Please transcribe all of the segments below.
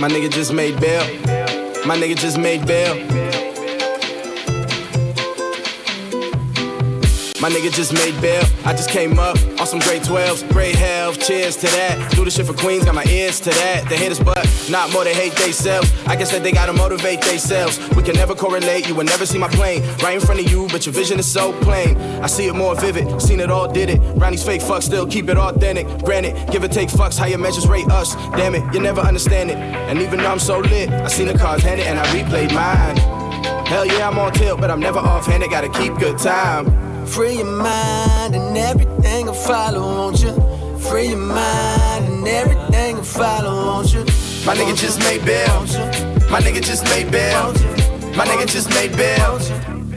My nigga just made bail. My nigga just made bail. My nigga just made bail. I just came up some great 12s, great health. Cheers to that. Do the shit for Queens, got my ears to that. They hate us, but not more, they hate themselves. I guess that they gotta motivate themselves. We can never correlate, you will never see my plane right in front of you, but your vision is so plain. I see it more vivid, seen it all, did it. Round these fake fucks, still keep it authentic. Granted, give or take fucks, how your measures rate us. Damn it, you never understand it. And even though I'm so lit, I seen the cards handed and I replayed mine. Hell yeah, I'm on tilt, but I'm never offhanded, gotta keep good time. Free your mind and everything will follow, won't you? Free your mind and everything will follow, won't you? My nigga just made bail. My nigga just made bail. My nigga just made bail.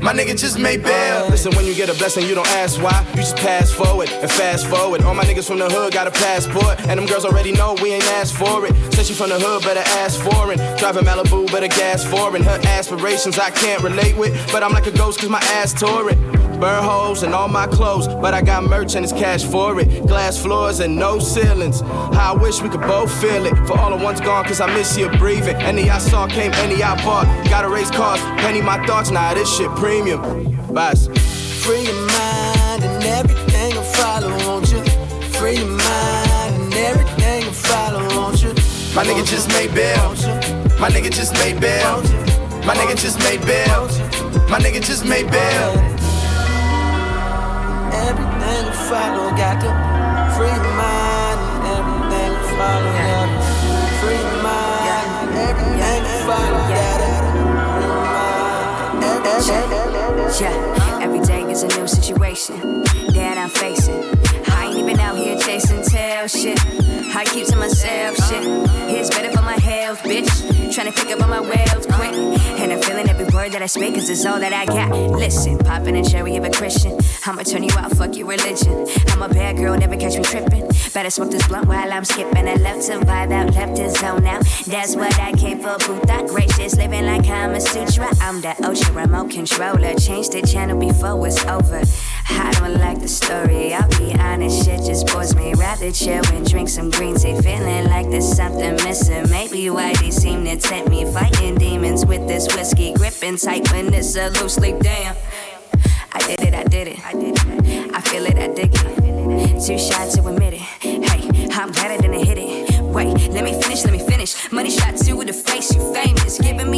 My nigga just made bail. Listen, when you get a blessing, you don't ask why. You just pass forward and fast forward. All my niggas from the hood got a passport. And them girls already know we ain't asked for it. Said she from the hood, better ask for it. Driving Malibu, better gas foreign. Her aspirations I can't relate with. But I'm like a ghost cause my ass tore it. Burn holes in all my clothes, but I got merch and it's cash for it. Glass floors and no ceilings. How I wish we could both feel it. For all the ones gone, cause I miss you breathing. Any I saw came, any I bought. Gotta raise cars, penny my thoughts, nah, this shit premium. Bus. Free your mind and everything will follow, won't you? Free your mind and everything will follow, won't you? My nigga just made bail. My nigga just made bail. My nigga just made bail. My nigga just made bail. Everything follow, got to free mind and everything follow, got to free mind. And everything follow, got yeah, every day is a new situation that I'm facing. I ain't even out here chasing tail shit. I keep to myself shit. It's better for my health, bitch. Trying to pick up on my wealth quick. And I'm feeling every word that I speak, cause it's all that I got. Listen, popping a cherry of a Christian. I'ma turn you out, fuck your religion. I'm a bad girl, never catch me tripping. Better smoke this blunt while I'm skipping. I love to vibe out, left to zone out. That's what I came for, Buddha. Gracious, living like I'm a sutra. I'm the ocean remote controller. Change the channel before it's over. I don't like the story, I'll be honest, shit just bores me. Rather chill and drink some green tea, feeling like there's something missing. Maybe why they seem to tempt me, fighting demons with this whiskey, gripping tight when it's a loose sleep. Damn, I did it, I did it, I did it. I feel it, I dig it. Too shy to admit it. Hey, I'm better than I hit it. Wait, let me finish, let me finish. Money shot with the face, you famous. Giving me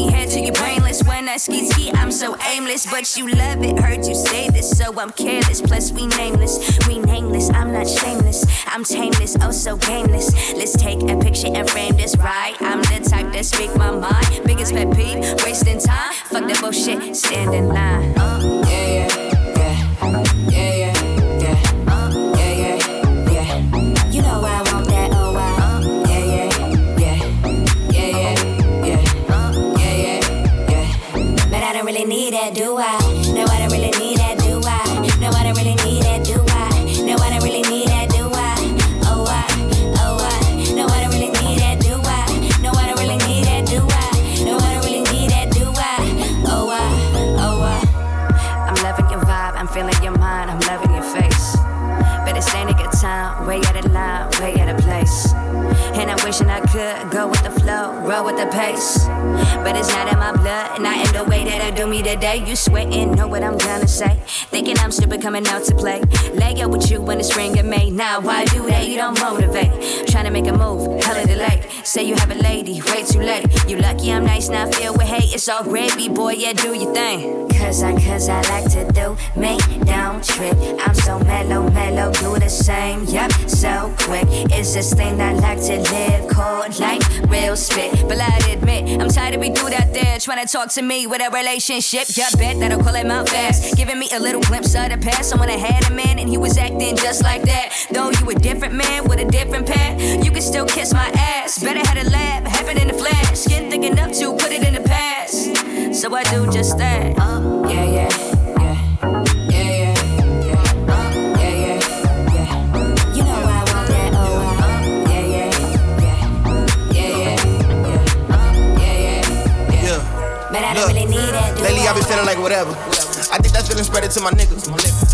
so aimless. But you love it, heard you say this, so I'm careless. Plus, we nameless, we nameless. I'm not shameless, I'm tameless, oh so gameless. Let's take a picture and frame this right. I'm the type that speak my mind. Biggest pet peeve, wasting time. Fuck that bullshit, stand in line. Uh, yeah, yeah. Do I? The pace. But it's not in my blood, not in the way that I do me today. You sweating, know what I'm gonna say. Thinking I'm stupid coming out to play. Lay up with you when it's spring May. Now, why do that? You don't motivate. Trying to make a move, hella delay. Say you have a lady, way too late. You lucky I'm nice, not filled with hate. It's all gravy, boy, yeah, do your thing. Cause I, cause I like to do me, don't trip. I'm so mellow, mellow, do the same, yep, so quick. It's this thing I like to live called life, real spit. But I admit, I'm tired of be dude out there trying to talk to me with a relationship. Yeah, bet that I'll call him out fast. Giving me a little glimpse of the past. Someone that had a man and he was acting just like that. Though you a different man with a different path, you can still kiss my ass. Better had a lab, happen in the flash. Skin thick enough to put it in the past. So I do just that. Uh, yeah, yeah. Lately I've been feeling like whatever. I think that feeling spread it to my niggas.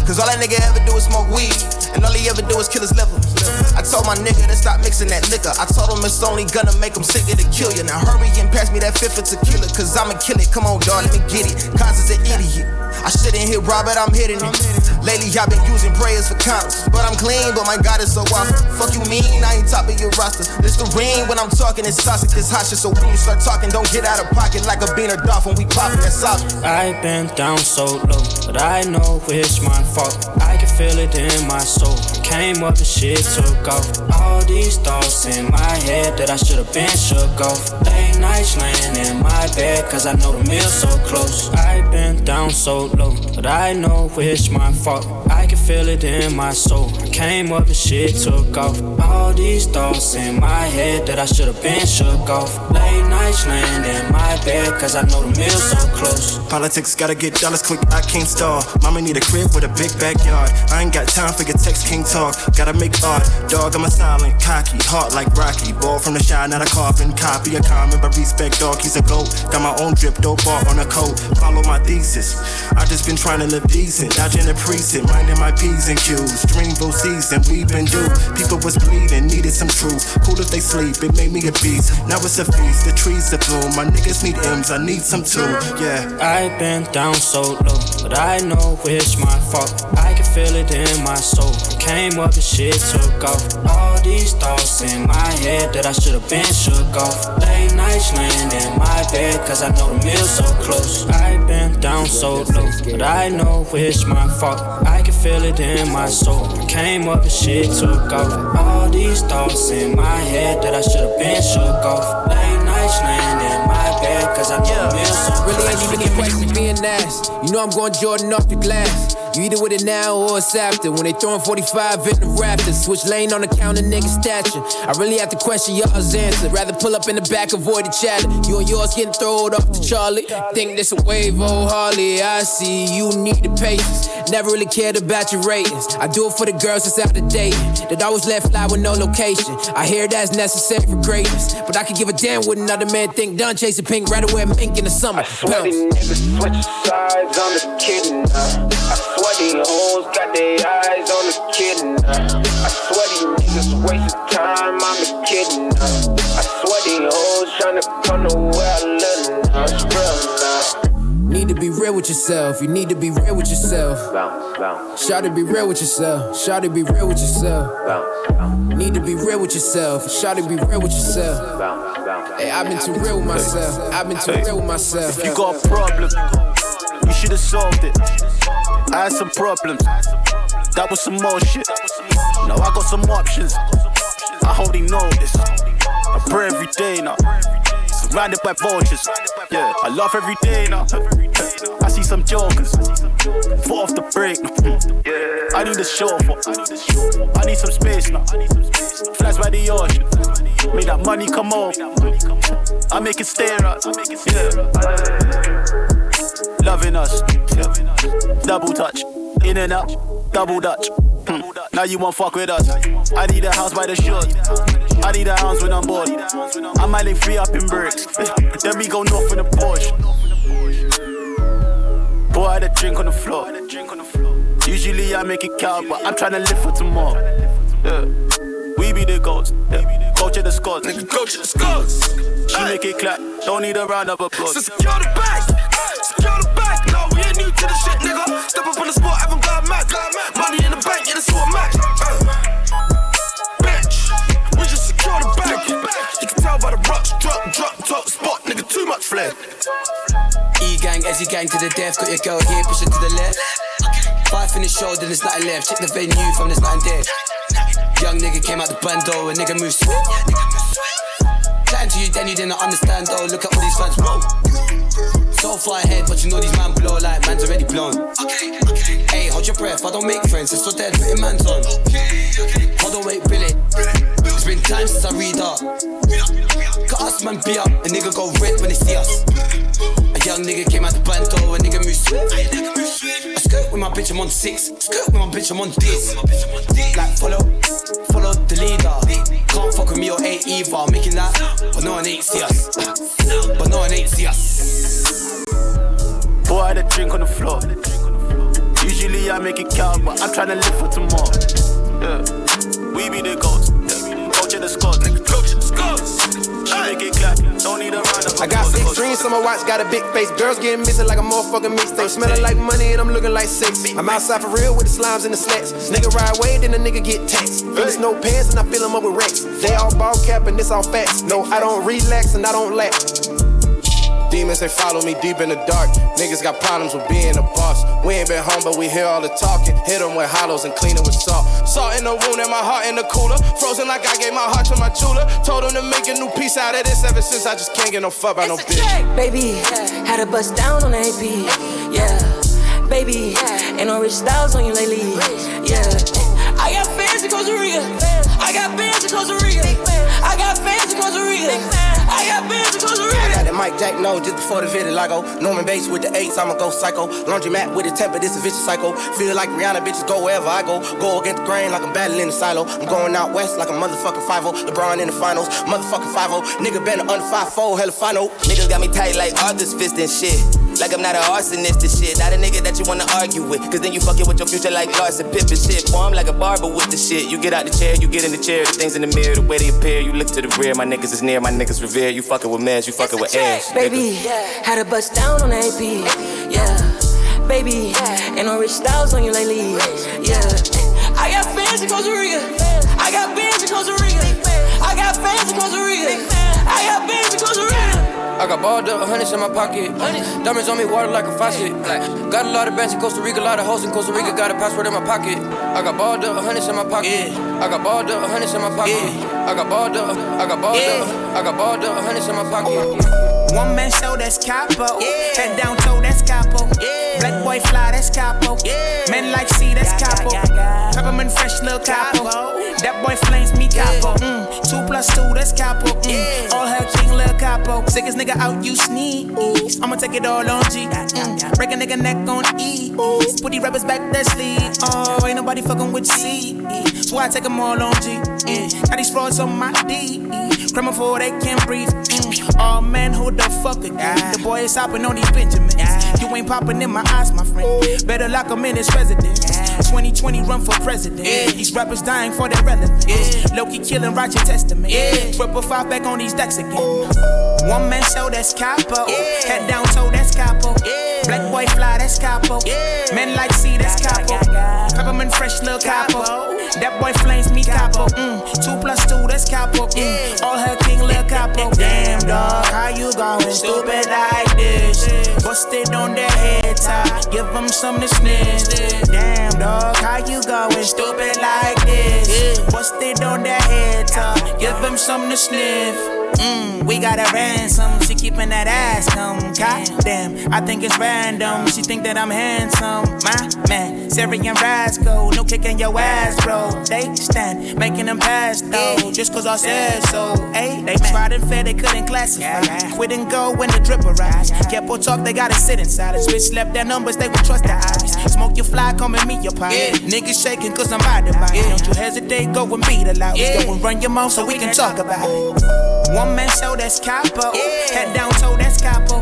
Cause all that nigga ever do is smoke weed. And all he ever do is kill his liver. I told my nigga to stop mixing that liquor. I told him it's only gonna make him sicker to kill you. Now hurry and pass me that fifth of tequila, cause I'ma kill it. Come on, dog, let me get it. Cause is an idiot. I shouldn't hit Robert, I'm hitting it. Lately, I've been using prayers for condoms. But I'm clean, but my God is so awesome. Fuck you mean, I ain't top of your roster. This the ring when I'm talking, it's toxic, it's hot shit. So when you start talking, don't get out of pocket like a bean or When We poppin' that sauce. I've been down so low, but I know it's my fault. I can feel it in my soul. Came up and shit took off. All these thoughts in my head that I should've been shook off. Late nights laying in my bed, cause I know the meal's so close. I've been down so low, but I know it's my fault. Can feel it in my soul. I Came up and shit took off. All these thoughts in my head that I should've been shook off. Late nights laying in my bed, cause I know the meal's so close. Politics gotta get dollars quick, I can't stall. Mama need a crib with a big backyard. I ain't got time for your text, king talk. Gotta make art. Dog, I'm a silent, cocky, heart like Rocky. Ball from the shine, not a carbon copy. A common, but respect, dog, he's a goat. Got my own drip, dope bar on a coat. Follow my thesis. I just been trying to live decent, dodging the precinct, minding my P's and Q's. Dreamville season, we been due. People was bleeding, needed some truth. Cool if they sleep, it made me a beast. Now it's a feast, the trees are bloom. My niggas need M's, I need some too. Yeah. I've been down so low, but I know it's my fault. I can feel it in my soul. Came up and shit took off. All these thoughts in my head that I should've been shook off. Late nights laying in my bed, cause I know the meal's so close. I've been down so low, but I know it's my fault. I can feel it in my soul. Came up and shit took off. All these thoughts in my head that I should've been shook off. Late nights laying in my bed, cause I know so Really ain't even a question being asked. You know I'm going Jordan off the glass. You either with it now or it's after. When they throwing 45 in the rafters, switch lane on the counter, nigga stature. I really have to question y'all's answer. Rather pull up in the back, avoid the chatter. You and yours getting thrown off to Charlie. Think this a wave, oh Harley. I see you need the patience. Never really cared about your ratings. I do it for the girls that's out of dating. That always left fly with no location. I hear that's necessary for greatness. But I could give a damn what another man think. Done chasing pink, right away, mink in the summer. I swear these niggas switch sides on the kid now. I swear these hoes got their eyes on the kid now. I swear these niggas wasting time, I'm the kid now. I swear these hoes tryna come to where I live now. It's real now. Need to be real with yourself. You need to be real with yourself. Bounce, bounce, Shout to be real with yourself. Shout to be real with yourself. bounce, bounce, Need to be real with yourself. Shout to be real with yourself. bounce, bounce. Hey, I've been too real with myself. I've been too real with myself. If you got a problem, you should have solved it. I had some problems, that was some more shit. Now I got some options. I hardly know this. I pray every day now. Surrounded by vultures. Yeah, I laugh every day now. Some jokers. Fall off the break. I need a chauffeur. I need some space now. Flies by the ocean. Make that money come home. I make it stay right. Yeah. Loving us. Yeah. Double touch. In and out. Double dutch. Hmm. Now you won't fuck with us. I need a house by the shore. I need a house when I'm bored. I might link free up in bricks. then we go north in a Porsche. Boy, I had a drink on the floor. Usually I make it count, but I'm trying to live for tomorrow. Yeah. We be the goats. Yeah. Coach of the Scots. Nigga, go to the scores. She make it clap. Don't need a round of applause. So secure the bag. Secure the bag. No, we ain't new to the shit, nigga. Step up on the spot, haven't got mad. Money in the bank, yeah, that's what I'm at. Uh. Bitch, we just secure the bag. You can tell by the rocks, drop, drop, top spot, nigga, too much flair. E gang, Ezzy gang to the death. Got your girl here, push her to the left. Five in the show, then there's nothing left. Check the venue from there's nothing there. Young nigga came out the bando, a nigga move swift. Chatting to you, then you didn't understand though. Look at all these fans, whoa. So far ahead, but you know these man blow like man's already blown. Hey, hold your breath, I don't make friends, it's so dead, putting man's on. Hold on, wait, Billy. It's been time since I read up. Cut us, man, be up. A nigga go red when they see us. A young nigga came out the bando, a nigga move swift. I skirt with my bitch, I'm on six. Skirt with my bitch, I'm on this. Like, follow, follow the leader. Can't fuck with me or ain't either. Making that, but no one ain't see us. Usually I make it count, but I'm trying to live for tomorrow. Yeah. We be the goats. Coach in the squad. Coach in the squad. She make it clap. Don't need a round of I got six dreams, on my watch, got a big face. Girls getting missing like a motherfucking mixtape. Smelling like money and I'm looking like sex. I'm outside for real with the slimes and the slats. Nigga ride away, then the nigga get taxed. Finish no pants and I fill them up with racks. They all ball cap and this all facts. No, I don't relax and I don't lack. Demons, they follow me deep in the dark. Niggas got problems with being a boss. We ain't been home, but we hear all the talking. Hit them with hollows and clean it with salt. Salt in the wound and my heart in the cooler. Frozen like I gave my heart to my jeweler. Told him to make a new piece out of this ever since I just can't get no fuck by no bitch. Baby, had a bust down on the AP. Yeah, baby, ain't no rich styles on you lately. Yeah, I got fans in Costa Rica. I got fans in Costa Rica. I got fans in Costa Rica. I got fans in Costa I got that Mike Jack no just before the vitiligo. Norman Bates with the eights, I'ma go psycho. Laundromat with the temper, this a vicious cycle. Feel like Rihanna bitches go wherever I go. Go against the grain like I'm battling the silo. I'm going out west like a motherfucking 5 LeBron in the finals, motherfucking 5 Nigga been under 5 4 hella final. Niggas got me tight like Arthur's fist and shit. Like I'm not an arsonist and shit. Not a nigga that you wanna argue with. Cause then you fucking with your future like Larson Pip and shit. Boy, I'm like a barber with the shit. You get out the chair, you get in the chair. The things in the mirror, the way they appear. You look to the rear. My niggas is near, my niggas revere. You fucking with mans, you fucking with ass. Baby, had a bust down on the AP. Yeah, baby, ain't no rich styles on you lately. Yeah, I got fans in Costa Rica. I got fans in Costa Rica. I got fans in Costa Rica. I got fans in Costa Rica. I got balled up, hundreds in my pocket. Diamonds on me, water like a faucet. Got a lot of bands in Costa Rica, a lot of hoes in Costa Rica. Got a passport in my pocket. I got balled up, hundreds in my pocket. I got balled up, hundreds in my pocket. I got balled up, I got balled up, I got balled up, hundreds in my pocket. One man show, that's capo. Head down toe, that's capo. Black boy fly, that's capo. Men like C, that's capo. Peppermint fresh, little capo. That boy flames me capo. Mm. Two plus two, that's capo. Mm. All hair king, little capo. Sickest nigga out, you sneeze. I'ma take it all on G. Mm. Break a nigga neck on E. Put these rappers back that sleep. Oh, ain't nobody fucking with C. So I take them all on G. Mm. Got these frauds on my D. Criminal for they can't breathe. Mm. Oh man, who the fuck again? The boy is hopping on these Benjamins. You ain't popping in my eyes, my friend. Better lock him in his residence. 2020 run for president. These rappers dying for their relevance. Loki killing Roger Testament. Triple five back on these decks again. One man show, that's capo. Head down toe, that's capo. Black boy fly, that's capo. Men like C, that's capo. Peppermint fresh, little capo. That boy flames me capo. Mm. Two plus two, that's capo. Mm. All her king, little capo. Damn dog, how you going? Stupid like this. Busted on their head tie. Give them some to sniff. Damn dog, how you going? Stupid like this. Busted on their head tie. Give them some to sniff. Mm, we got a ransom. She keeping that ass come. God damn, I think it's random. She think that I'm handsome. My man, Syrian rascal. No kicking your ass, bro. They stand, making them pass though. Just cause I said so. Hey, they tried and fair, they couldn't classify. Quit and go when the drip arrives. Careful talk, they gotta sit inside. A switch slept their numbers, they would trust their eyes. Smoke your fly, come and meet your pie. Niggas shaking cause I'm by the vibe. Don't you hesitate, go and beat the loud. Go and run your mouth so we can talk about it. One man show, that's capo. Head down toe, that's capo.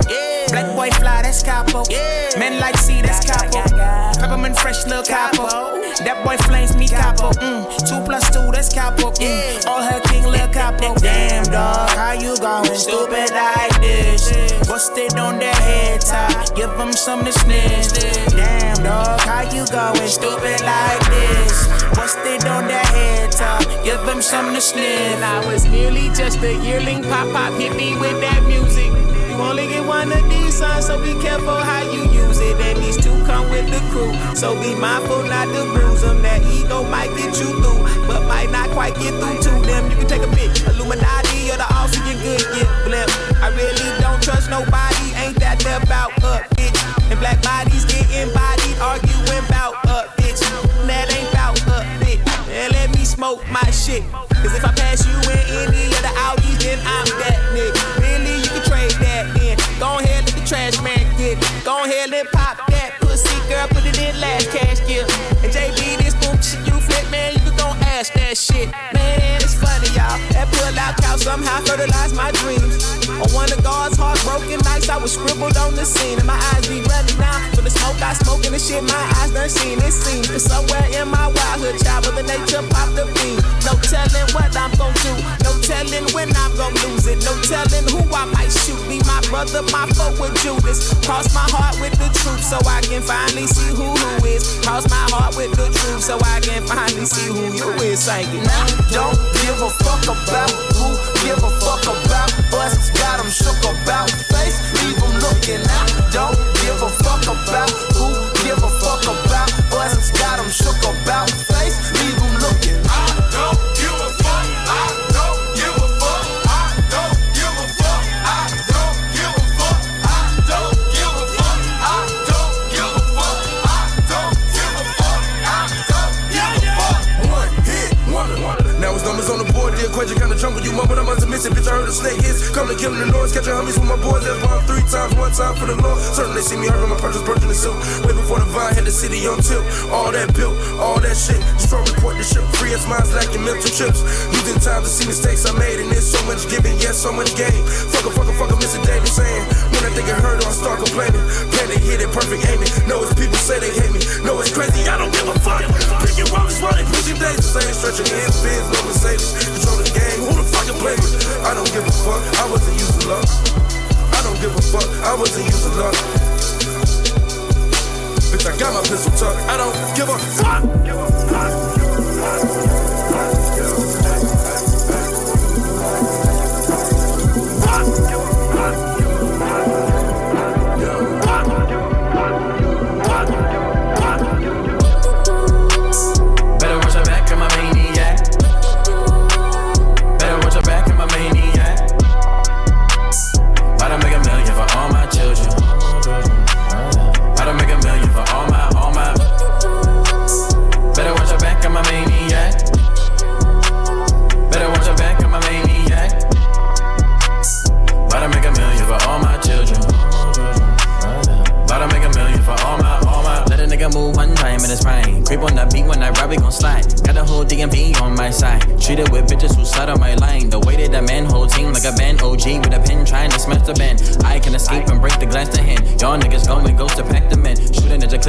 Black boy fly, that's capo. Men like C, that's capo. Peppermint fresh, little capo. That boy flames me capo. Mm. Two plus two, that's capo. Mm. All her king, little capo. Damn dog, how you going? Stupid like this. Busted on their head tie. Give them some to sniff. Damn dog, how you going? Stupid like this. Busted on their head tie. Give them some to sniff. I was merely just a Pop pop hit me with that music. You only get one of these songs, so be careful how you use it. And these two come with the crew, so be mindful not to bruise them. That ego might get you through, but might not quite get through to them. You can take a bit, Illuminati or the oxygen good get blip. I really don't trust nobody, ain't that about up, bitch. And black bodies get bodied, arguing about up, bitch. That ain't about up, bitch. And let me smoke my shit. Cause if I pass you in any of the Audis, then I'm that nigga. Really, you can trade that in. Go ahead, let the trash man get it. Go ahead and pop that pussy, girl, put it in last cash gift. And JB, this boom shit you flip, man, you can go ask that shit. Man, it's funny, y'all. That out couch somehow fertilized my dreams. On one of God's heartbroken nights, I was scribbled on the scene, and my eyes be running now. So the smoke I smoke and the shit my eyes done seen. It seems that somewhere in my wildhood, child, Mother Nature popped the beam. No telling what I'm gon' do. No telling when I'm gon' lose it. No telling who I might shoot. Be my brother, my foe with Judas. Cross my heart with the truth so I can finally see who who is. Cross my heart with the truth so I can finally see who you is. Singing. Now, don't give a fuck about who give a fuck about us. Got them shook about face, leave them looking out. Don't give a fuck about who give a fuck about us. Got them shook about face, leave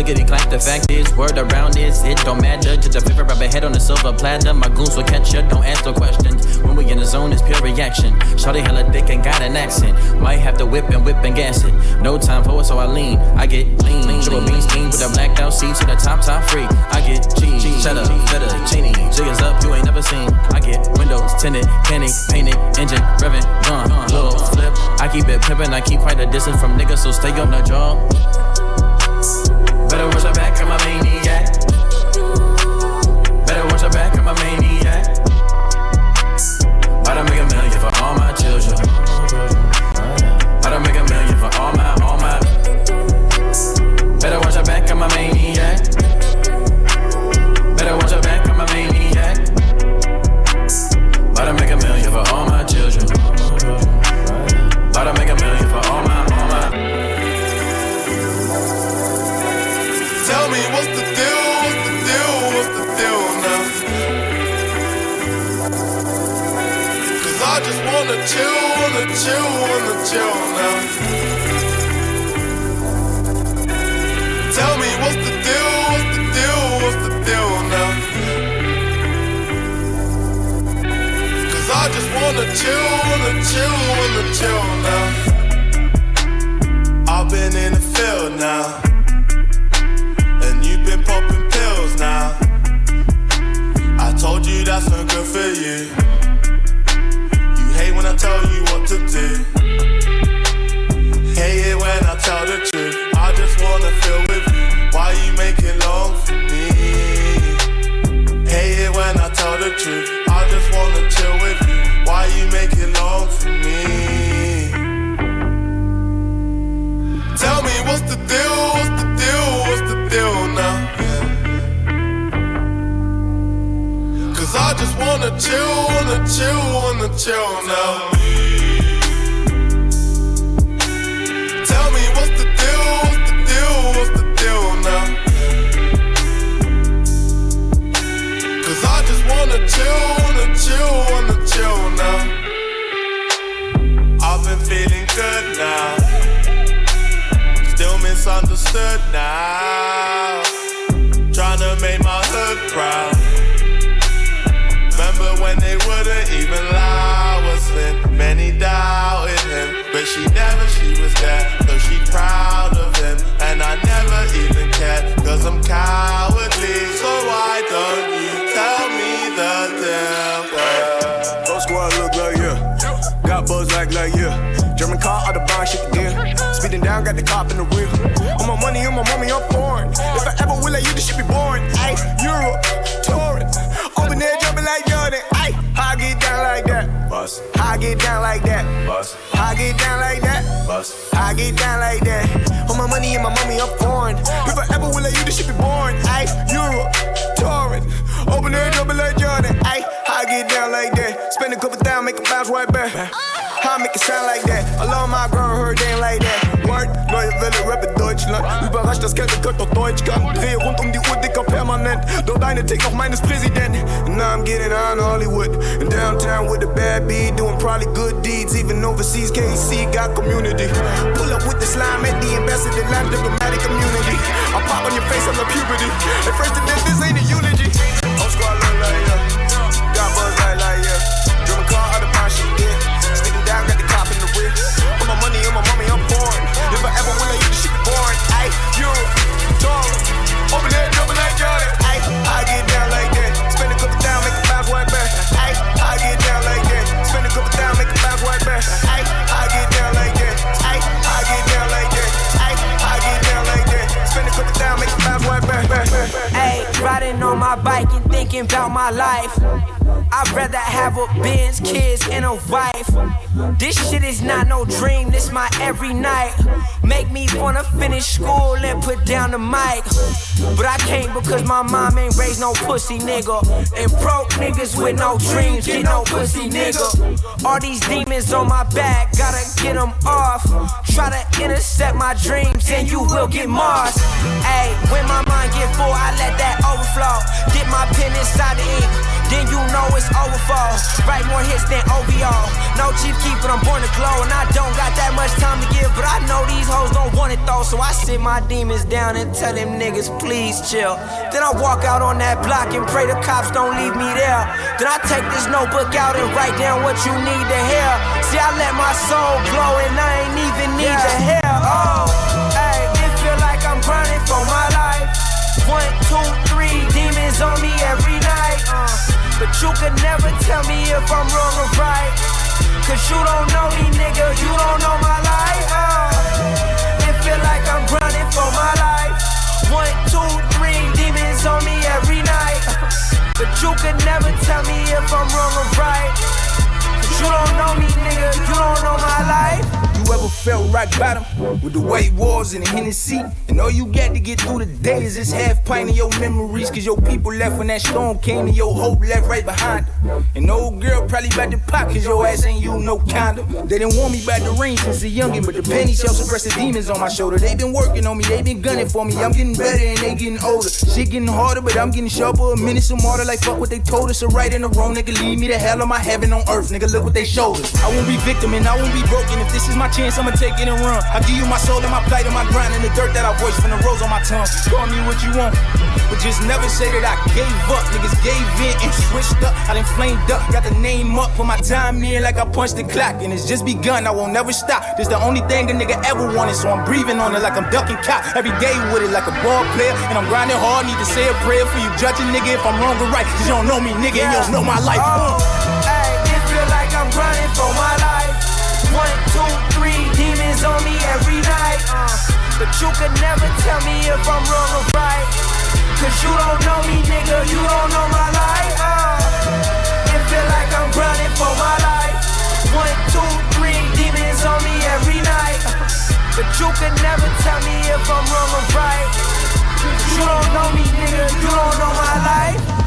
At the clickety clack. The fact is, word around is it don't matter. Just a flipper rubber head on a silver platter. My goons will catch ya. Don't ask no questions. When we in the zone, it's pure reaction. Shawty hella thick and got an accent. Might have to whip and whip and gas it. No time for it, so I lean. I get lean. Triple bean scheme with a blacked out seat to the top, top free. I get cheese, cheddar, feta, chini. Jiggers up, you ain't never seen. I get windows tinted, candy, painted, engine, revving, gone. Little flip. I keep it pimpin', I keep quite a distance from niggas, so stay on the job. Better watch your back, I'm a maniac. Wanna chill, wanna chill, wanna chill now. I've been feeling good now. Still misunderstood now. Trying to make my hood proud. Remember when they wouldn't even lie was sin. Many doubted him, but she never, she was there. Cause she proud of him. And I never even cared, cause I'm cowardly. So why don't Got like yeah. German car out the bar, shit again. Speeding down, got the cop in the rear. On my money, on my mommy, I'm foreign. If I ever will let you, this shit be boring. Ayy, Europe, touring. Open there, jumping like Jordan. Ayy, how I get down like that? Bust. How I get down like that? Bust. How I get down like that? Bust. How I get down like that? On my money and my mommy, I'm foreign. If I ever will let you, this shit be boring. Ayy, Europe, touring. Open there, jumping like Jordan. Ayy, how I get down like that? Spend a couple thousand, make a bounce right back. How I make it sound like that? I love my girl, her day ain't like that. Word, neue Welle, Rap in Deutschland. Überrascht das Geld, könnt doch Deutsch. Dreh rund um die Uhr, dicker permanent. Dort eine Tick auch meines Präsidenten. And now I'm getting on Hollywood. In downtown with a bad beat, doing probably good deeds. Even overseas, KC got community. Pull up with the slime at the ambassador, line diplomatic community. I pop on your face, I'm a puberty. At first, the this ain't a eulogy. Thinking about my life. I'd rather have a Benz, kids, and a wife. This shit is not no dream, this my every night. Make me wanna finish school and put down the mic. But I can't because my mom ain't raised no pussy nigga. And broke niggas with no dreams get no pussy nigga. All these demons on my back, gotta get them off. Try to intercept my dreams and you will get Mars. Ayy, when my mind get full, I let that overflow. Get my pen inside the ink. Then you know it's overfall. Write more hits than OVO. No chief keeper, I'm born to glow. And I don't got that much time to give, but I know these hoes don't want it though. So I sit my demons down and tell them niggas, please chill. Then I walk out on that block and pray the cops don't leave me there. Then I take this notebook out and write down what you need to hear. See, I let my soul glow and I ain't even need to hear. Oh, hey, it feel like I'm grinding for my life. One, two, three demons on me every night. Uh, but you can never tell me if I'm wrong or right. Cause you don't know me, nigga. You don't know my life. Uh, it feel like I'm grinding for my life. One, two, three demons on me every night. But you can never tell me if I'm wrong or right. Cause you don't know me, nigga. You don't know my life. Ever felt rock bottom with the white walls and the Hennessy? And all you got to get through the day is this half pint of your memories. Cause your people left when that storm came and your hope left right behind them. And old girl probably about to pop cause your ass ain't you no condom. They didn't want me by the ring since a youngin', but the penny shell suppress the demons on my shoulder. They been working on me, they been gunning for me. I'm getting better and they getting older. Shit getting harder, but I'm getting sharper. A minute smarter, like fuck what they told us. So right and the wrong, nigga, leave me the hell of my heaven on earth. Nigga, look what they showed us. I won't be victim and I won't be broken. If this is my chance, I'ma take it and run. I give you my soul and my plight and my grind and the dirt that I voice from the rose on my tongue. Call me what you want, but just never say that I gave up. Niggas gave in and switched up. I done flamed up, got the name up, put my time in like I punched the clock, and it's just begun. I won't never stop. This the only thing a nigga ever wanted, so I'm breathing on it like I'm ducking cop. Every day with it like a ball player, and I'm grinding hard. Need to say a prayer for you, judging nigga if I'm wrong or right. Cause you don't know me, nigga, and you don't know my life. Uh. Hey, it feel like I'm grinding for my life. One, two, demons on me every night. Uh, but you can never tell me if I'm wrong or right. Cause you don't know me, nigga, you don't know my life. Uh, it feel like I'm grinding for my life. One, two, three demons on me every night. But you can never tell me if I'm wrong or right. You don't know me, nigga, you don't know my life.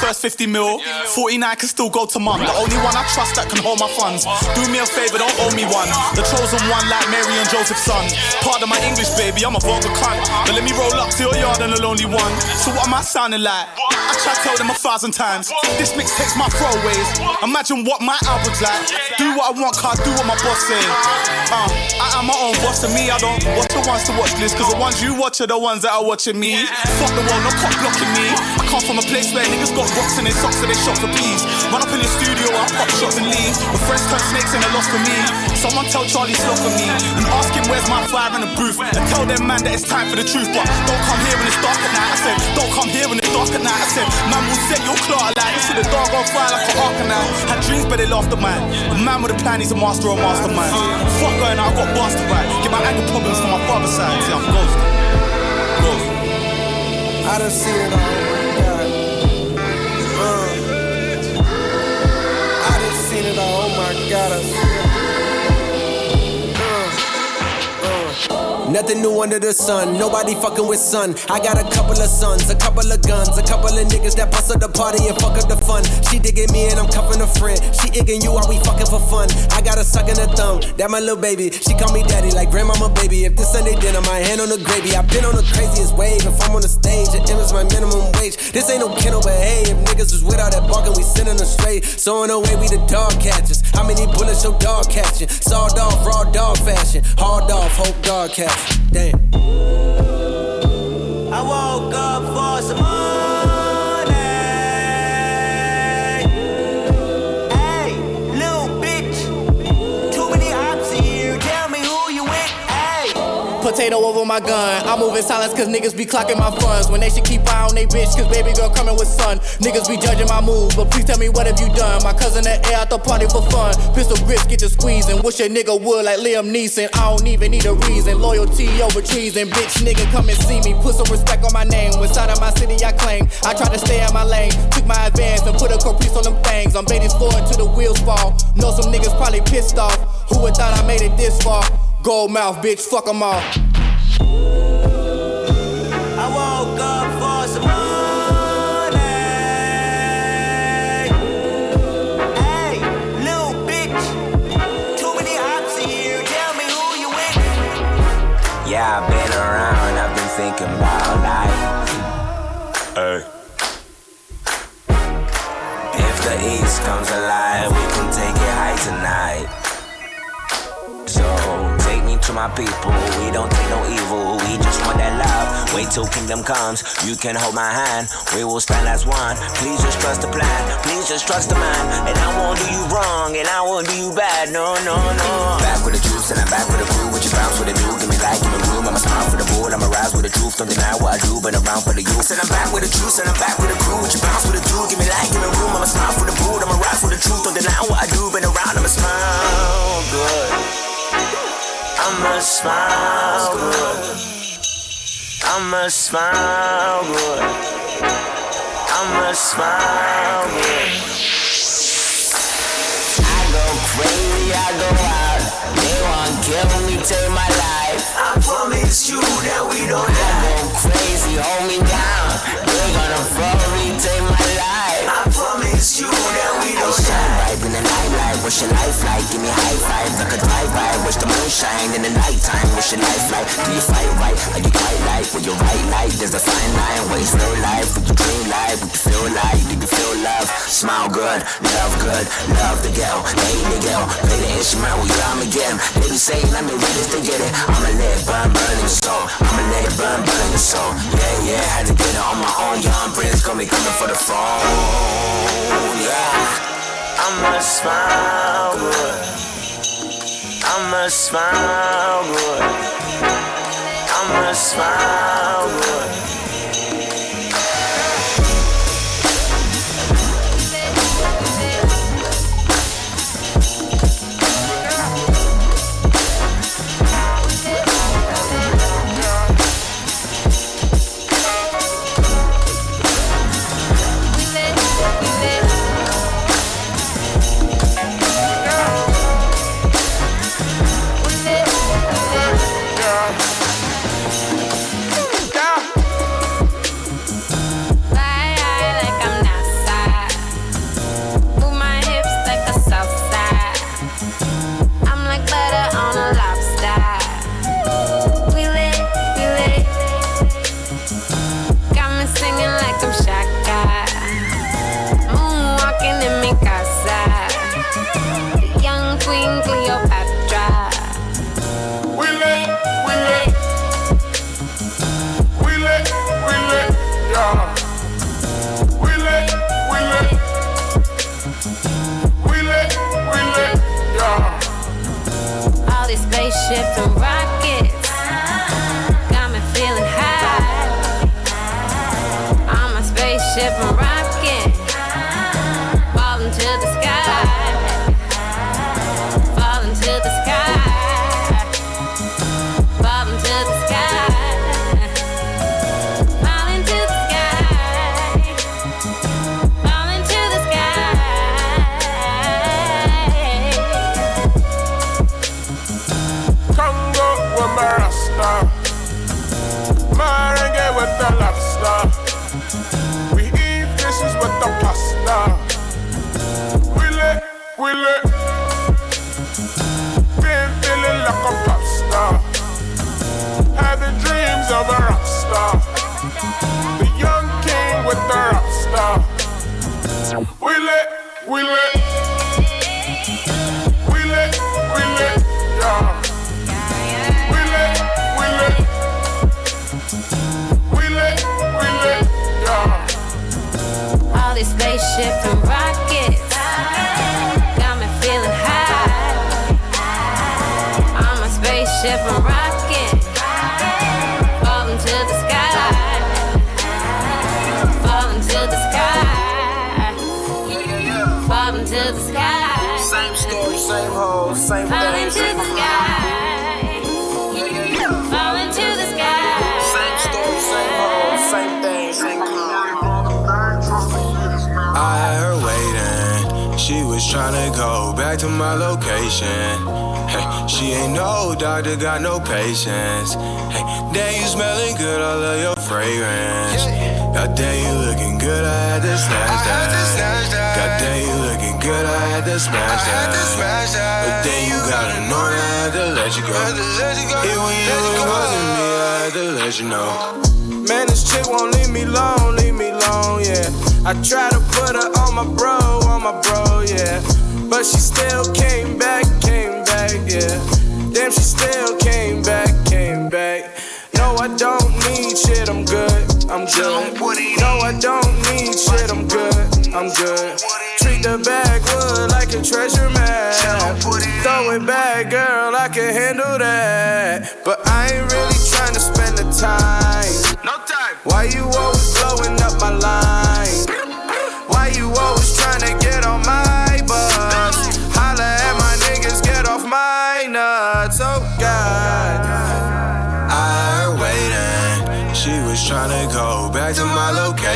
First 50 mil. 49 can still go to mum. The only one I trust that can hold my funds. Do me a favor, don't owe me one. The chosen one, like Mary and Joseph's son. Part of my English, baby, I'm a vulgar cunt. But let me roll up to your yard and a lonely one. So what am I sounding like? I try to tell them a thousand times. This mix takes my throwaways. Imagine what my album's like. Do what I want, car do what my boss say. Uh, I am my own boss, and me, I don't watch the ones to watch list. Cause the ones you watch are the ones that are watching me. Fuck the world, no cop blocking me. Come from a place where niggas got rocks in their socks, so they shop for peas. Run up in the studio, I pop shots and leave. With friends turn snakes and a loss for me. Someone tell Charlie Sloth for me. And ask him where's my fire in the booth. And tell them man that it's time for the truth. But don't come here when it's dark at night. I said, don't come here when it's dark at night. I said, man will set your clock like this. the dog on fire like a arc now. Had dreams, but they laughed at mine. A man with a plan, he's a master or mastermind. Fuck going out, I got bastard right. Get my anger problems from my father's side. See, I'm ghost. Ghost. I done seen it all. My God. Nothing new under the sun, nobody fucking with sun. I got a couple of sons, a couple of guns, a couple of niggas that bust up the party and fuck up the fun. She digging me and I'm cuffing a friend. She igging you while we fucking for fun. I got a suck in the thumb, that my little baby. She call me daddy like grandmama baby. If this Sunday dinner, my hand on the gravy. I've been on the craziest wave. If I'm on the stage, it is my minimum wage. This ain't no kennel, but hey, if niggas was without that barking, we sending them straight. So in a way, we the dog catchers. How many bullets your dog catching? Sawed off, raw dog fashion. Hard off, hope dog catch. Damn. Potato over my gun. I move in silence cause niggas be clocking my funds. When they should keep eye on they bitch cause baby girl coming with son. Niggas be judging my moves, but please tell me what have you done? My cousin at air at the party for fun. Pistol grips get to squeezing. Wish a nigga would like Liam Neeson. I don't even need a reason. Loyalty over treason. Bitch nigga come and see me. Put some respect on my name. When side of my city I claim. I try to stay in my lane. Took my advance and put a caprice on them things. I'm baiting forward till the wheels fall. Know some niggas probably pissed off. Who would thought I made it this far? Gold mouth, bitch, fuck fuck 'em all. I woke up for some money. Hey, little bitch. Too many ops here. Tell me who you with. Yeah, I've been around, I've been thinking about life. Hey. If the east comes alive, my people, we don't take no evil, we just want that love. Wait till kingdom comes, you can hold my hand, we will stand as one. Please just trust the plan, please just trust the man, and I won't do you wrong, and I won't do you bad, no, no, no. Back with the truth, and I'm back with the crew, what you bounce with the do, give me life, give me room, I'ma smile for the board, I'ma rise with the truth, don't deny what I do, been around for the youth. Said I'm back with the truth, and I'm back with the crew, what you bounce with the do, give me life, give me room, I'ma smile for the board, I'ma rise with the truth, don't deny what I do, been around, I'ma smile. Good. I'ma smile good. I'ma smile good. I'ma smile good. I go crazy, I go out. They want kill me, take my life. I promise you that we don't die. I go crazy, hold me down. They gonna follow me, take my life. I promise you the. What's your life like? Give me high five, like a drive by. Watch the moon shine in the nighttime. What's your life like? Do you fight right? Are you quite like? With your right light, there's a fine line. What is real life? What you dream like? What you feel like? Do you feel love? Smile good, love good, love the girl, hate the girl. Play the instrument, well, yeah, I'ma get 'em. They be saying I'm the to get it. I'ma let it burn, burn your soul. I'ma let it burn, burn your soul. Yeah, yeah, had to get it on my own. Young Prince got me coming for the phone. Yeah. I'ma smile good. I'ma smile good. I'ma smile good. Same hoes, same Falling thing, to same the sky, falling to the sky. Same story, same hoes, same thing, same I had her waiting. She was tryna go back to my location. Hey, she ain't no doctor, got no patience. Hey, damn, you smelling good, I love your fragrance. God damn, you looking good, I had to snatch that. God damn, you looking good, I had to smash that. But then you gotta know that I had to let you go. It was you, it wasn't me, I had to let you know. Man, this chick won't leave me alone, leave me alone, yeah. I try to put her on my bro, on my bro, yeah. But she still came back, came back, yeah. Damn, she still came back, came back. No, I don't need shit, I'm good, I'm good. No, I don't need shit, I'm good, I'm good. Treat the backwood like a treasure map. Throw it back, girl, I can handle that. But I ain't really trying to spend the time. No time. Why you always blowing up my line?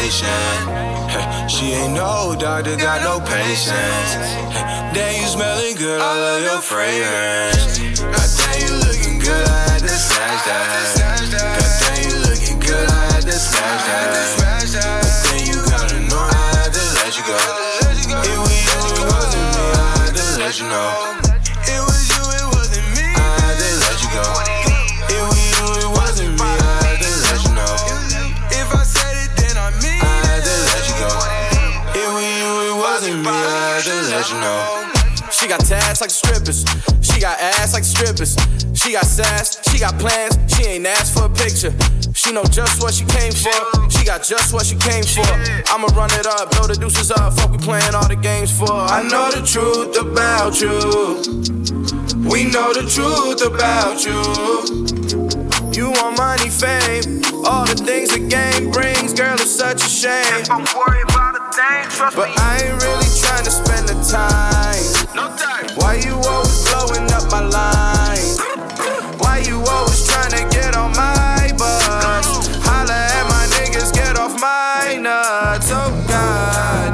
she ain't no doctor, got no patience. Damn, you smelling good, I love your fragrance. God damn, you looking good, I had to snatch that. God damn, you looking good, I had to smash that. But then you gotta I had to let you go. It wasn't me, I had to let you know. I had to let you know. She got tats like strippers. She got ass like strippers. She got sass. She got plans. She ain't asked for a picture. She know just what she came for. She got just what she came for. I'ma run it up, blow the deuces up. Fuck, we playing all the games for. I know the truth about you. We know the truth about you. You want money, fame, all the things the game brings. Girl, it's such a shame. Don't worry about a thing, trust but I ain't really trying to time. No time. Why you always blowing up my line? Why you always trying to get on my bus? Holla at my niggas, get off my nuts. Oh God.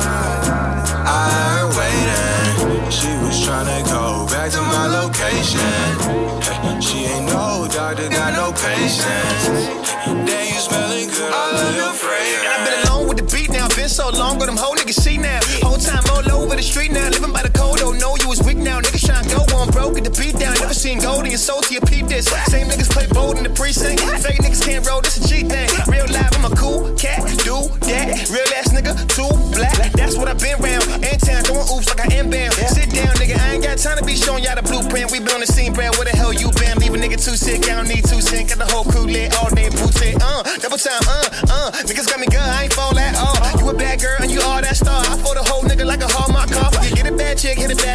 I had her waiting. She was tryna go back to my location. She ain't no doctor, got no patience. Damn, you smelling good, I love your fragrance. I've been alone with the beat now, been so long, but them whole niggas see now. Time all over the street now, living by the code, don't know you was weak now. Niggas tryna go on broke, get the beat down. Never seen gold in your soul till you peep this. Same niggas play bold in the precinct. Fake niggas can't roll, this a cheat thing. Real live, I'm a cool cat, do that. Real ass nigga, too black. That's what I've been round. In town, throwing oops like I am bound. Sit down, nigga, I ain't got time to be showing y'all the blueprint. We been on the scene, brand. Where the hell you been? Leave a nigga too sick, I don't need two cent. Got the whole crew lit all day, booty. Uh, double time, uh, uh. Niggas got me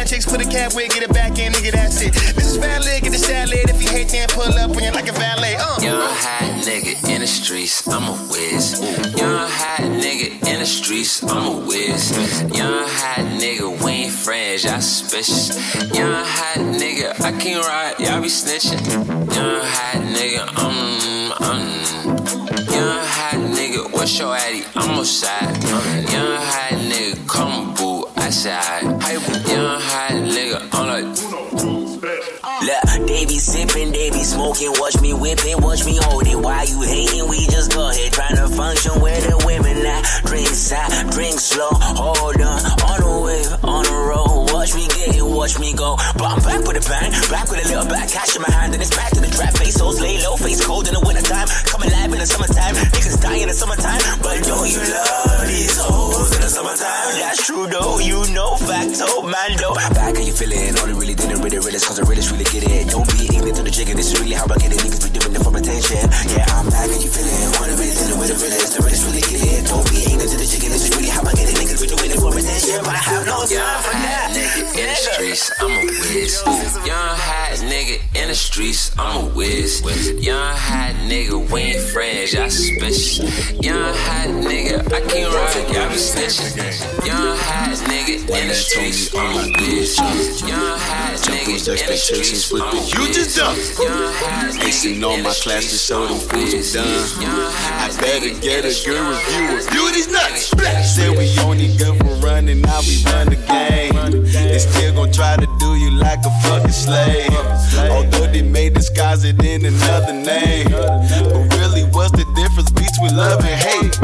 Chicks, put a cap wig, get it back in, nigga, that's it. This is valid, get the salad. If you hate then pull up when you're like a valet. Uh. Young hot nigga in the streets, I'm a whiz. Young hot nigga in the streets, I'm a whiz. Young hot nigga, we ain't friends, y'all suspicious. Young hot nigga, I can't ride, y'all be snitching. Young hot nigga, um, um. Young hot nigga, what's your addy? I'm outside. Young hot nigga, I said. Young hot nigga, I'm like. Look, they be sipping, they be smoking. Watch me whipping, watch me hold it. Why you hating? We just go ahead, trying to function where the women at. Drink side, drink slow, hold on, on the wave, on the road. Watch me get it, watch me go. But I'm back with a bang, back with a little back cash in my hand, and it's back to the trap. Face hoes lay low, face cold in the wintertime. Come alive in the summertime, niggas die in the summertime. But don't you love these hoes in the summertime? Though, you know, facto, oh, man, though. Back how you feeling? The really didn't really realest, cause the realest really get it. Don't be ignorant to the jigger, this is really how I get it. Niggas be doing it for attention. Yeah, I'm back how you feeling? The really didn't the realest, the realest really get it. Don't be ignorant to the jigger, this is really how I get it. Niggas be doing it for attention, but I have no time for that. The streets, I'm a whiz. Young hot nigga in the streets, I'm a whiz. Young hot nigga, we ain't friends, y'all suspicious. Young hot nigga, I can't ride, y'all be snitching. Young hot nigga in the streets, I'm a whiz. Young hot nigga in the streets, I'm a whiz. You just done. Young hot Ain't know my class to show them fools I'm done. I better get a good review. Review these nuts. Said we only good for running, now we run the game. They still gon' try to do you like a fucking slave. Although they may disguise it in another name. But really, what's the difference between love and hate?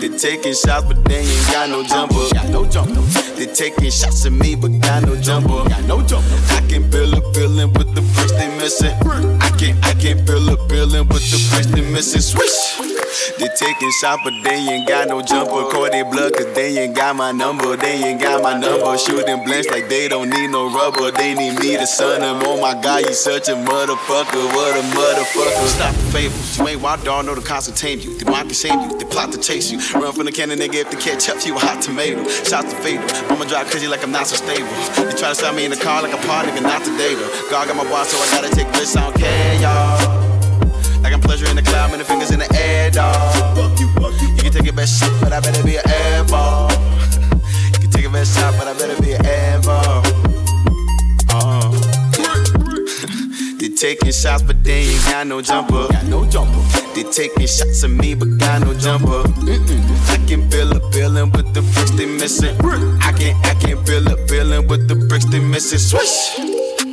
They taking shots, but they ain't got no jumper. No jumper. They taking shots at me, but got no jumper. I can feel a feeling with the bricks they missing. I can I can feel a feeling with the bricks they missing. Swish. They taking shots, but they ain't got no jumper. Call they blood, cause they ain't got my number. They ain't got my number. Shooting blanks like they don't need no rubber. They need me to son them. Oh my god, you such a motherfucker. What a motherfucker. Stop the fables. You ain't wild dog, know the cops will tame you. They want to shame you. They plot to chase you. Run from the cannon, nigga, if they catch up, to you a hot tomato. Shots to fatal. I'ma drive crazy like I'm not so stable. They try to sell me in the car like a part nigga, not the data. God got my boss, so I gotta take risks. I don't care, y'all. Pleasure in the cloud, the fingers in the air, dog. You can take your best shot, but I better be an air ball. You can take your best shot, but I better be an air ball. Uh. They taking shots, but they ain't got no jumper. Got no jumper. They taking shots at me, but got no jumper. Mm-mm. I can feel a feeling with the bricks they missing. I can I can feel a feeling with the bricks they missing. Swish.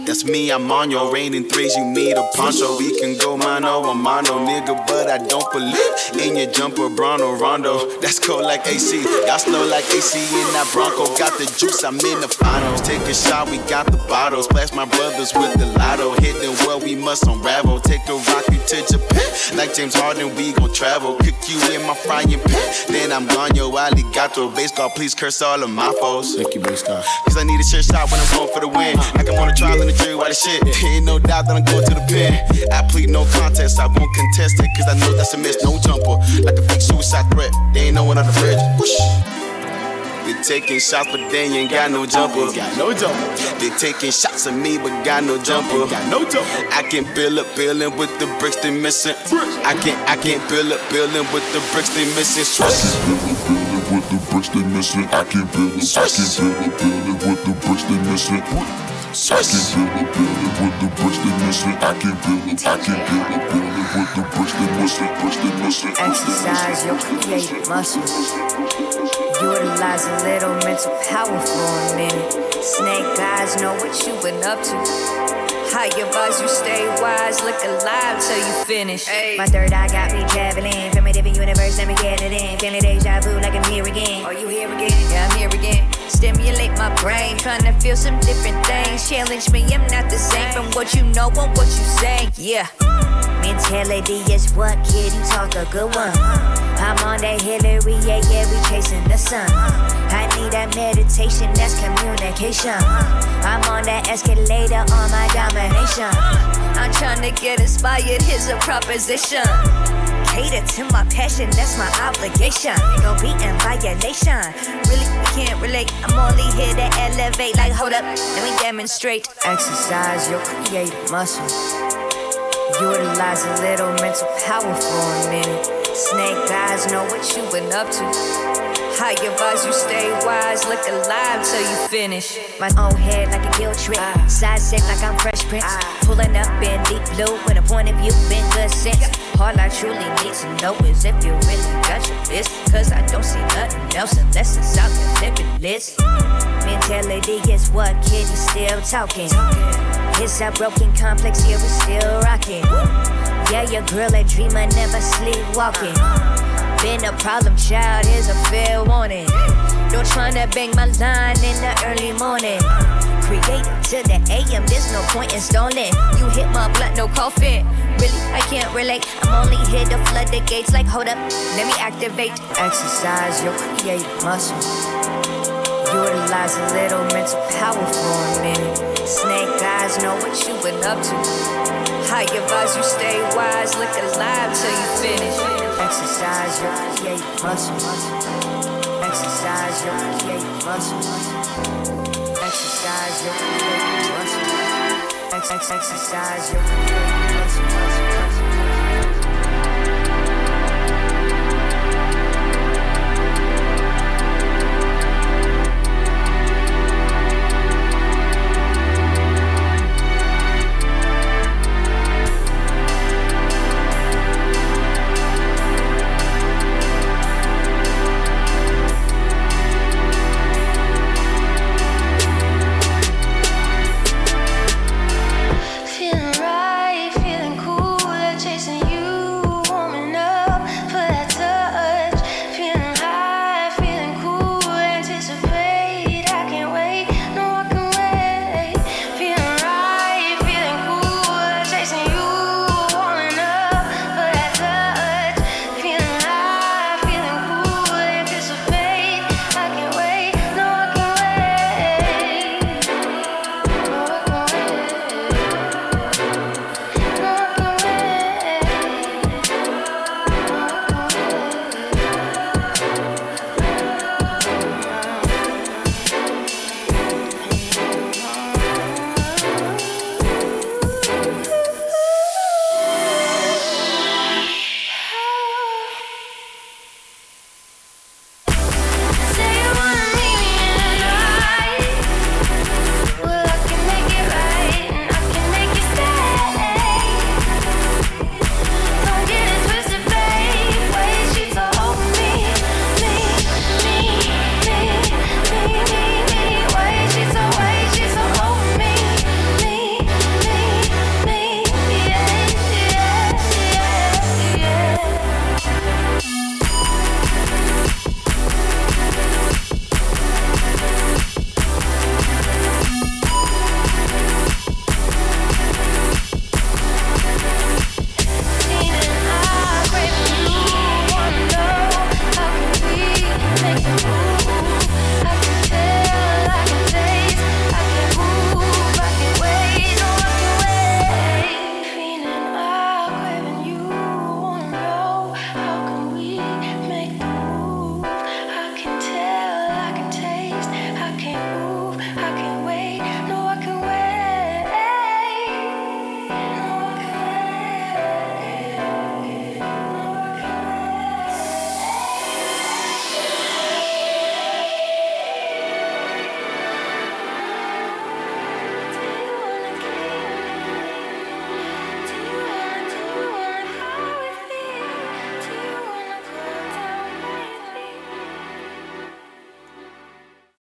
That's me, I'm on your rain in threes, you need a poncho. We can go mano a mano, nigga, but I don't believe in your jumper, Bruno Rondo. That's cold like AC, y'all slow like AC in that Bronco. Got the juice, I'm in the finals. Take a shot, we got the bottles. Splash my brothers with the lotto. Hitting well, we must unravel. Take a rocket to Japan, like James Harden, we gon' travel. Cook you in my frying pan, then I'm gone, yo, alligator. Baseball, please curse all of my foes. Thank you, baseball. Cause I need a sure shot when I'm going for the win. Like I'm on a trial in the jury, why the shit? Ain't no doubt that I'm going to the pen. I plead no contest, I won't contest it, cause I know that's a miss, no jumper. Like a fake suicide threat, they ain't no one on the bridge. Whoosh. They taking shots, but they ain't got no jumper. Got no jumper. They taking shots at me, but got no jumper. Got no jumper. I can build up building with the bricks they missing. I can I can build up building with the bricks they missing. Swish. with the bricks they missing. I can build it, I can build it, build it with the bricks they missing. I can build it, it with the bricks they missing. I can build it, I can build it, build it with the bricks they missing. Bricks they missing. Exercise your creative muscles. Utilize a little mental power for a minute. Snake eyes know what you've been up to. Higher vibes, you stay wise, look alive till you finish. My third eye got me traveling from a different universe, let me get it in. Feeling deja vu like I'm here again. Are you here again? Yeah, I'm here again. Stimulate my brain, trying to feel some different things. Challenge me, I'm not the same from what you know and what you say. Yeah. Mentality is what, kid? You talk a good one. I'm on that Hillary, yeah, yeah, we chasing the sun. I need that meditation, that's communication. I'm on that escalator on my domination. I'm trying to get inspired, here's a proposition. Cater to my passion, that's my obligation. Don't be in violation. Really, we can't relate. I'm only here to elevate. Like, hold up, let me demonstrate. Exercise your creative muscle. Utilize a little mental power for a minute. Snake eyes know what you've been up to. I advise you stay wise, look alive till you finish. My own head like a guilt trip, ah. side safe like I'm Fresh Prince. Ah. Pulling up in deep blue with a point of view, been good sense. All I truly need to know is if you really got your business. Cause I don't see nothing else unless it's out your flipping list. Mentality is what you still talking. It's a broken complex, yeah, we still rocking. Yeah, your girl a dreamer, never sleepwalking. Been a problem child, here's a fair warning. Don't tryna bang my line in the early morning. Create to the AM, there's no point in stalling. You hit my blunt, no coffin. Really, I can't relate. I'm only here to flood the gates. Like, hold up, let me activate. Exercise your creative muscle. Utilize a little mental power for a minute. Snake eyes know what you've been up to. I advise you stay wise, look alive till you finish. Exercise your creative muscle. Exercise your creative muscle. Exercise your creative muscle. Ex- ex- exercise your creative muscle.